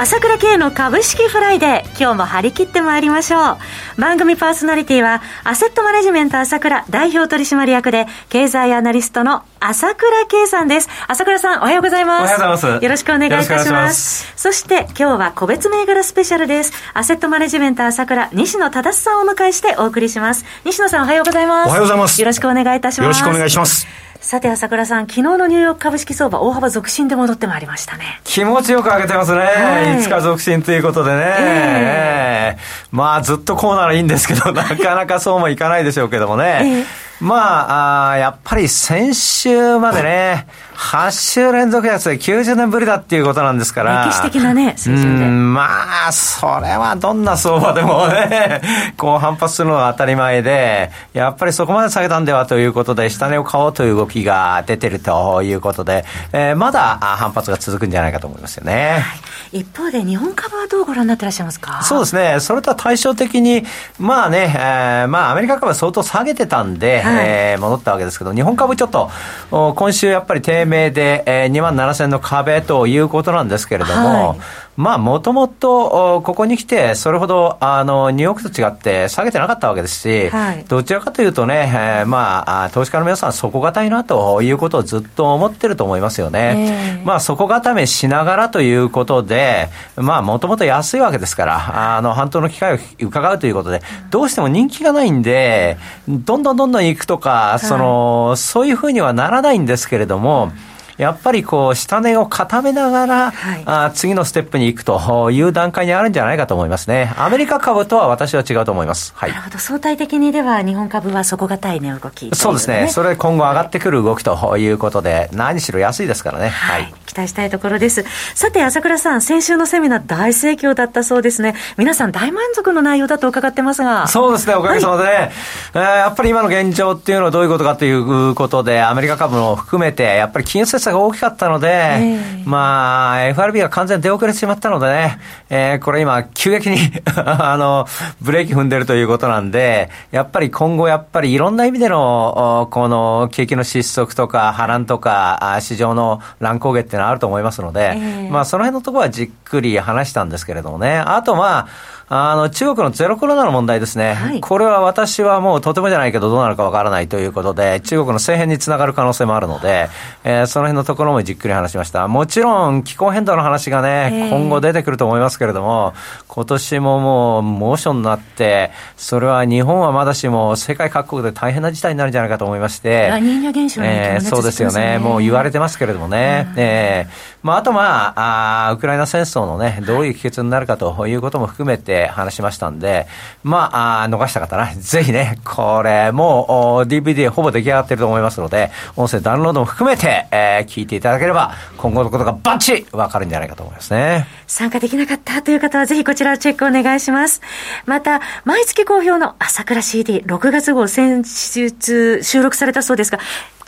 朝倉慶の株式フライデー今日も張り切ってまいりましょう。番組パーソナリティはアセットマネジメント朝倉代表取締役で経済アナリストの朝倉慶さんです。朝倉さんおはようございます。おはようございます。よろしくお願いいたします。そして今日は個別銘柄スペシャルです。アセットマネジメント朝倉西野忠さんをお迎えしてお送りします。西野さんおはようございます。おはようございます。よろしくお願いいたします。よろしくお願いしますさて、朝倉さん、昨日のニューヨーク株式相場、大幅続伸で戻ってまいりましたね。気持ちよく上げてますね。はい、5日続伸ということでね。えー、まあ、ずっとこうならいいんですけど、なかなかそうもいかないでしょうけどもね。えーまあ、あやっぱり先週までね、8週連続安で90年ぶりだっていうことなんですから。歴史的なね、水準で。まあ、それはどんな相場でもね、こう反発するのは当たり前で、やっぱりそこまで下げたんではということで、下値を買おうという動きが出てるということで、えー、まだ反発が続くんじゃないかと思いますよね。はい、一方で日本株はどうご覧になってらっしゃいますか？そうですね。それとは対照的に、まあね、えー、まあアメリカ株は相当下げてたんで、はい、えー、戻ったわけですけど、日本株ちょっと、今週やっぱり低迷で、えー、2万7000の壁ということなんですけれども、はい。まあ、もともと、ここに来て、それほど、あの、ニューヨークと違って下げてなかったわけですし、はい、どちらかというとね、えー、まあ、投資家の皆さん、底堅いなということをずっと思ってると思いますよね。えー、まあ、底固めしながらということで、まあ、もともと安いわけですから、あの、半島の機会を伺うということで、どうしても人気がないんで、どんどんどんどん行くとか、その、そういうふうにはならないんですけれども、やっぱりこう、下値を固めながら、はい、あ次のステップに行くという段階にあるんじゃないかと思いますね。アメリカ株とは私は違うと思います。はい。なるほど。相対的にでは日本株は底堅い値動き、ね、そうですね。それ今後上がってくる動きということで、何しろ安いですからね。はい、はい期待したいところです。さて、朝倉さん、先週のセミナー大盛況だったそうですね。皆さん大満足の内容だと伺ってますが。そうですね、おかげさまで、はい、えー、やっぱり今の現状っていうのはどういうことかということで、アメリカ株も含めて、やっぱり金融政策が大きかったので、えー、まあ、FRB が完全に出遅れてしまったのでね、えー、これ今、急激に あの、ブレーキ踏んでるということなんで、やっぱり今後やっぱりいろんな意味での、この景気の失速とか波乱とか、市場の乱高下っていうのはあると思いますので、えー、まあその辺のところはじっくり話したんですけれどもね。あとまあ、あの、中国のゼロコロナの問題ですね。はい、これは私はもうとてもじゃないけどどうなるかわからないということで、中国の政変につながる可能性もあるので、えー、その辺のところもじっくり話しました。もちろん気候変動の話がね、今後出てくると思いますけれども、今年ももう猛暑になって、それは日本はまだしも世界各国で大変な事態になるんじゃないかと思いまして、ラニーニャ現象、ね、えー、そうですよね。もう言われてますけれどもね。うん、えーまあ、あとまああ、ウクライナ戦争のね、どういう帰結になるかということも含めて話しましたんで、まあ、逃した方な、ぜひね、これもう DVD ほぼ出来上がってると思いますので、音声ダウンロードも含めて、えー、聞いていただければ、今後のことがバッチリわかるんじゃないかと思いますね。参加できなかったという方は、ぜひこちらチェックお願いします。また、毎月好評の朝倉 CD、6月号先日収録されたそうですが、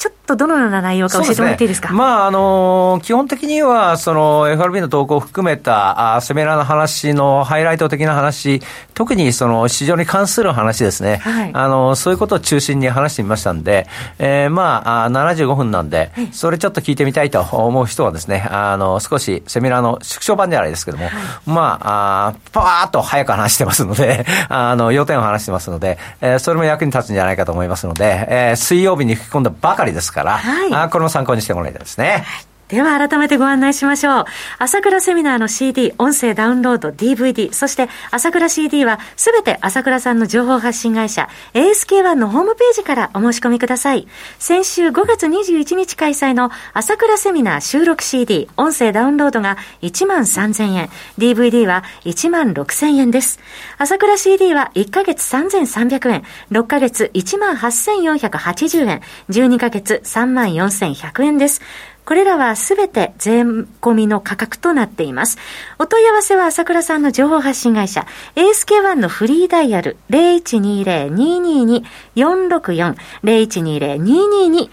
ちょっとどのような内容か教えてもらっていいですか？すね、まあ、あの、基本的には、その、FRB の投稿を含めた、あセミナーの話のハイライト的な話、特にその、市場に関する話ですね。はい、あの、そういうことを中心に話してみましたんで、えー、まあ、あ75分なんで、それちょっと聞いてみたいと思う人はですね、あの、少しセミナーの縮小版じゃないですけども、はい、まあ、あパーッと早く話してますので、あの、要点を話してますので、えー、それも役に立つんじゃないかと思いますので、えー、水曜日に吹き込んだばかりりですから、はい、あこれも参考にしてもらいたいですね。はいでは改めてご案内しましょう。朝倉セミナーの CD、音声ダウンロード、DVD、そして朝倉 CD はすべて朝倉さんの情報発信会社 ASK1 のホームページからお申し込みください。先週5月21日開催の朝倉セミナー収録 CD、音声ダウンロードが1万3000円、DVD は1万6000円です。朝倉 CD は1ヶ月3300円、6ヶ月1万8480円、12ヶ月3万4100円です。これらはすべて税込みの価格となっています。お問い合わせは朝倉さんの情報発信会社、ASK1 のフリーダイヤル0120-222-464、0120-222-464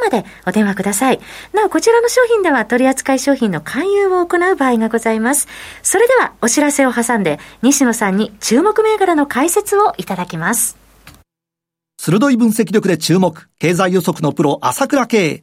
までお電話ください。なお、こちらの商品では取扱い商品の勧誘を行う場合がございます。それでは、お知らせを挟んで、西野さんに注目銘柄の解説をいただきます。鋭い分析力で注目、経済予測のプロ、朝倉慶。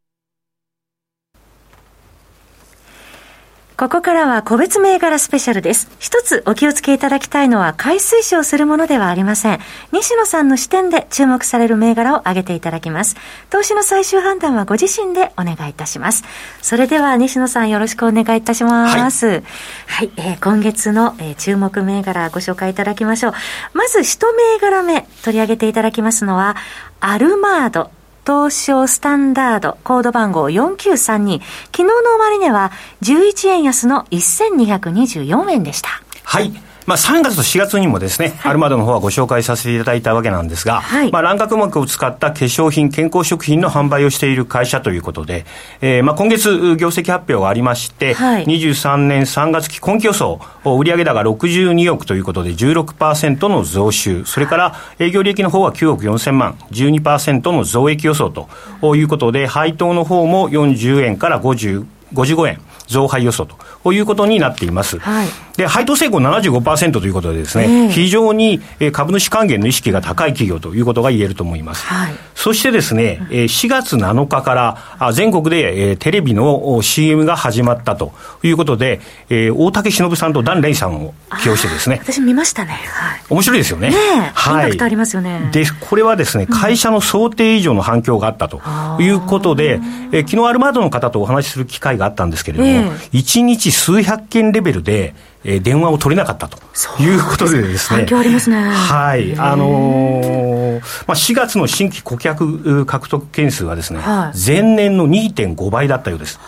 ここからは個別銘柄スペシャルです。一つお気をつけいただきたいのは、買い推奨するものではありません。西野さんの視点で注目される銘柄を挙げていただきます。投資の最終判断はご自身でお願いいたします。それでは西野さんよろしくお願いいたします。はい、はい、えー、今月の、えー、注目銘柄ご紹介いただきましょう。まず一銘柄目取り上げていただきますのは、アルマード。東証スタンダード、コード番号4932。昨日の終値は11円安の1224円でした。はい。まあ、3月と4月にもですね、はい、アルマドの方はご紹介させていただいたわけなんですが、はい、まあ、卵殻膜を使った化粧品、健康食品の販売をしている会社ということで、えー、まあ、今月、業績発表がありまして、はい、23年3月期今期予想、売上高62億ということで16%の増収、それから営業利益の方は9億4000万、12%の増益予想ということで、配当の方も40円から50 55円増配予想ということになっています。はい、で、配当成功75%ということでですね、えー、非常に株主還元の意識が高い企業ということが言えると思います。はい、そしてですね、4月7日から全国でテレビの CM が始まったということで、大竹しのぶさんとダン・レイさんを起用してですね。私見ましたね。はい、面白いですよね。ねはい。インパクトありますよね。で、これはですね、会社の想定以上の反響があったということで、え昨日アルマードの方とお話しする機会があったんですけれども、えー、1日数百件レベルで、えー、電話を取れなかったということでですね。ありますね。はい。あのー、まあ、4月の新規顧客獲得件数はですね、はい、前年の2.5倍だったようです。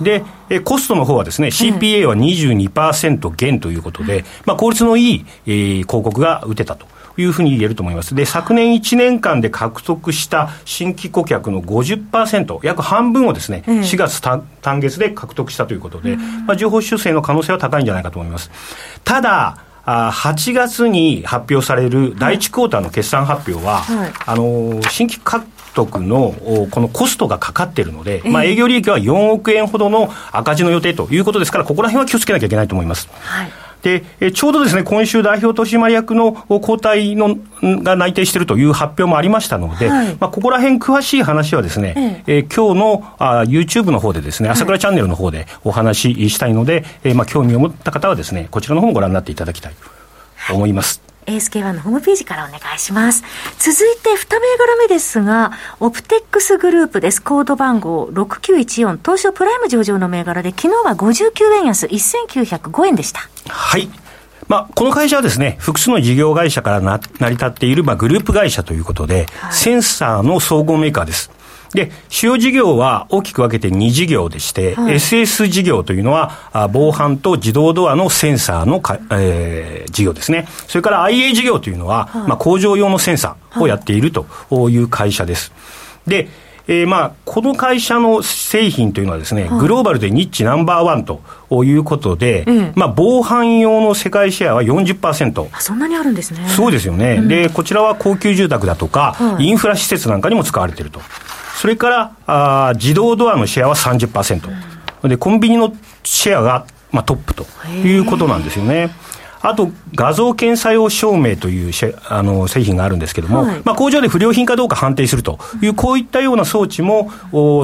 で、えコストの方はですね、CPA は22%減ということで、まあ、効率のいい、えー、広告が打てたと。いうふうに言えると思います。で、昨年1年間で獲得した新規顧客の50%、約半分をですね、4月単月で獲得したということで、まあ、情報修正の可能性は高いんじゃないかと思います。ただ、8月に発表される第1クォーターの決算発表は、はい、あの新規獲得のこのコストがかかっているので、まあ、営業利益は4億円ほどの赤字の予定ということですから、ここら辺は気をつけなきゃいけないと思います。はいで、ちょうどですね、今週代表取締役の交代のが内定しているという発表もありましたので、はい、まあ、ここら辺詳しい話はですね、ええ。ー、今日のあ YouTube の方でですね、朝倉チャンネルの方でお話ししたいので、えー、まあ、興味を持った方はですね、こちらの方もご覧になっていただきたいと思います。ASK1 のホームページからお願いします。続いて2銘柄目ですが、オプテックスグループです。コード番号6914、東証プライム上場の銘柄で、昨日は59円安、1905円でした。はい。まあ、この会社はですね、複数の事業会社からな成り立っている、まあ、グループ会社ということで、はい、センサーの総合メーカーです。で、主要事業は大きく分けて2事業でして、はい、SS 事業というのは、防犯と自動ドアのセンサーのか、えー、事業ですね。それから IA 事業というのは、はい、まあ、工場用のセンサーをやっているという会社です。で、えー、まあ、この会社の製品というのはですね、グローバルでニッチナンバーワンということで、まあ、防犯用の世界シェアは40%。あ、そんなにあるんですね。そうですよね。うん、で、こちらは高級住宅だとか、はい、インフラ施設なんかにも使われていると。それからあ自動ドアのシェアは30%、うん、でコンビニのシェアが、まあ、トップということなんですよね。あと画像検査用証明というあの製品があるんですけれども、はい、まあ、工場で不良品かどうか判定するという、こういったような装置も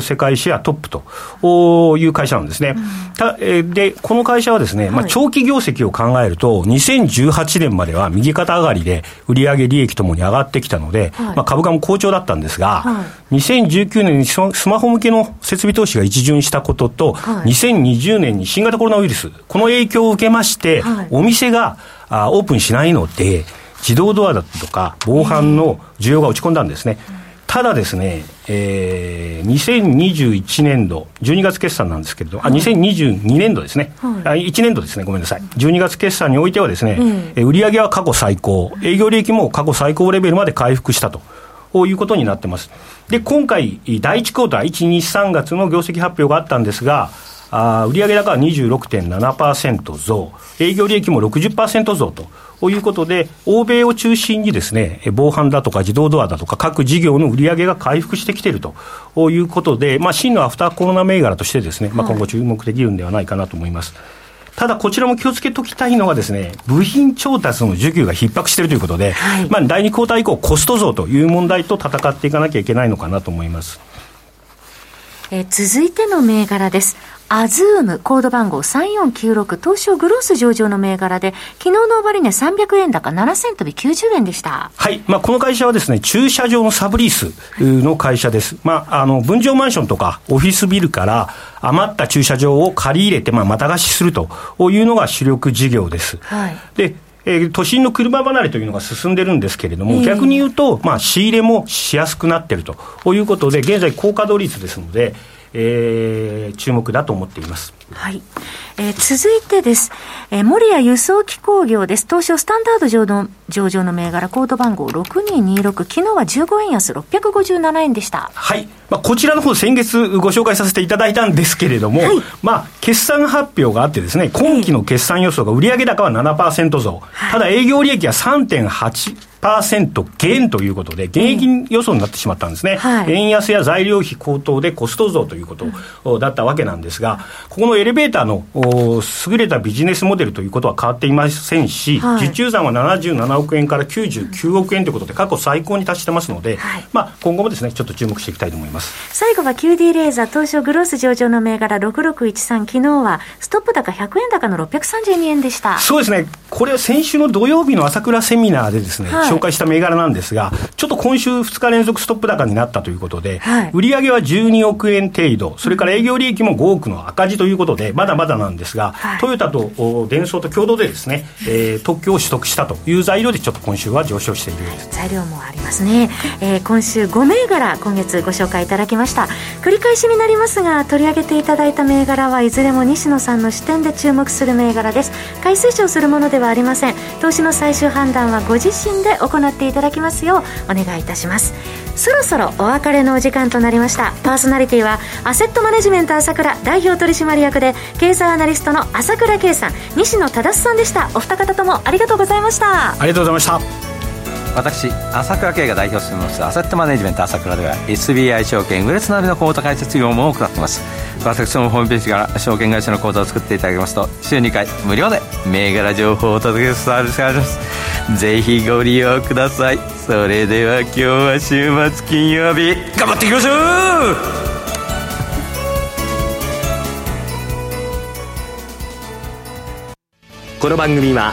世界シェアトップという会社なんですね。たで、この会社はですね、まあ、長期業績を考えると、2018年までは右肩上がりで売上利益ともに上がってきたので、はい、まあ、株価も好調だったんですが、はい、2019年にスマホ向けの設備投資が一巡したことと、はい、2020年に新型コロナウイルス、この影響を受けまして、お店があオープンしないので、自動ドアだとか防犯の需要が落ち込んだんですね。ただですね、えー、2021年度、12月決算なんですけれど、あ、2022年度ですね、はい、1年度ですね、ごめんなさい。12月決算においてはですね、うん、売上は過去最高、営業利益も過去最高レベルまで回復したと。こういうことになってます。で、今回、第1クォーター、1、2、3月の業績発表があったんですが、あ売上高は26.7%増、営業利益も60%増と。ということで、欧米を中心にですね、防犯だとか自動ドアだとか各事業の売り上げが回復してきているということで、まあ、真のアフターコロナ銘柄としてですね、まあ、今後注目できるんではないかなと思います。ただ、こちらも気をつけときたいのはですね、部品調達の需給が逼迫しているということで、はい、まあ、第2クォーター以降、コスト増という問題と戦っていかなきゃいけないのかなと思います。え続いての銘柄です。アズーム、コード番号3496、東証グロース上場の銘柄で、昨日の終値300円高7銭飛び90円でした。はい。まあ、この会社はですね、駐車場のサブリースの会社です。まあ、あの、分譲マンションとかオフィスビルから余った駐車場を借り入れて、まあ、また貸しするというのが主力事業です。はい。で、えー、都心の車離れというのが進んでるんですけれども、逆に言うと、まあ、仕入れもしやすくなってるということで、現在、高稼働率ですので、えー、注目だと思っています。はい。えー、続いてです。えー、森谷輸送機工業です。東証スタンダード上の上場の銘柄、コード番号6226。昨日は15円安657円でした。はい。まあ、こちらの方、先月ご紹介させていただいたんですけれども、はい、まあ、決算発表があってですね、今期の決算予想が売上高は7%増。はい、ただ営業利益は3.8%。1%減ということで、減益予想になってしまったんですね、はい、円安や材料費高騰でコスト増ということだったわけなんですが、ここのエレベーターの優れたビジネスモデルということは変わっていませんし、はい、受注残は77億円から99億円ということで、過去最高に達してますので、はい、まあ、今後もですね、ちょっと注目していきたいと思います。最後は QD レーザー、東証グロース上場の銘柄6613、昨日はストップ高100円高の632円でした。そうですね、これは先週の土曜日の朝倉セミナーでですね、はい、紹介した銘柄なんですが、ちょっと今週2日連続ストップ高になったということで、はい、売上は12億円程度、それから営業利益も5億の赤字ということで、まだまだなんですが、はい、トヨタとデンソーと共同でですね、えー、特許を取得したという材料で、ちょっと今週は上昇している材料もありますね、えー、今週5銘柄、今月ご紹介いただきました。繰り返しになりますが、取り上げていただいた銘柄はいずれも西野さんの視点で注目する銘柄です。買い推奨するものでははありません。投資の最終判断はご自身で行っていただきますようお願いいたします。そろそろお別れのお時間となりました。パーソナリティはアセットマネジメント朝倉代表取締役で経済アナリストの朝倉圭さん。西野忠さんでした。お二方ともありがとうございました。ありがとうございました。私朝倉慶が代表していますアセットマネジメント朝倉では SBI 証券ウレスナビの口座開設業務を行っています。私のホームページから証券会社の口座を作っていただきますと週2回無料で銘柄情報をお届けするサービスがあります。ぜひご利用ください。それでは今日は週末金曜日頑張っていきましょうこの番組は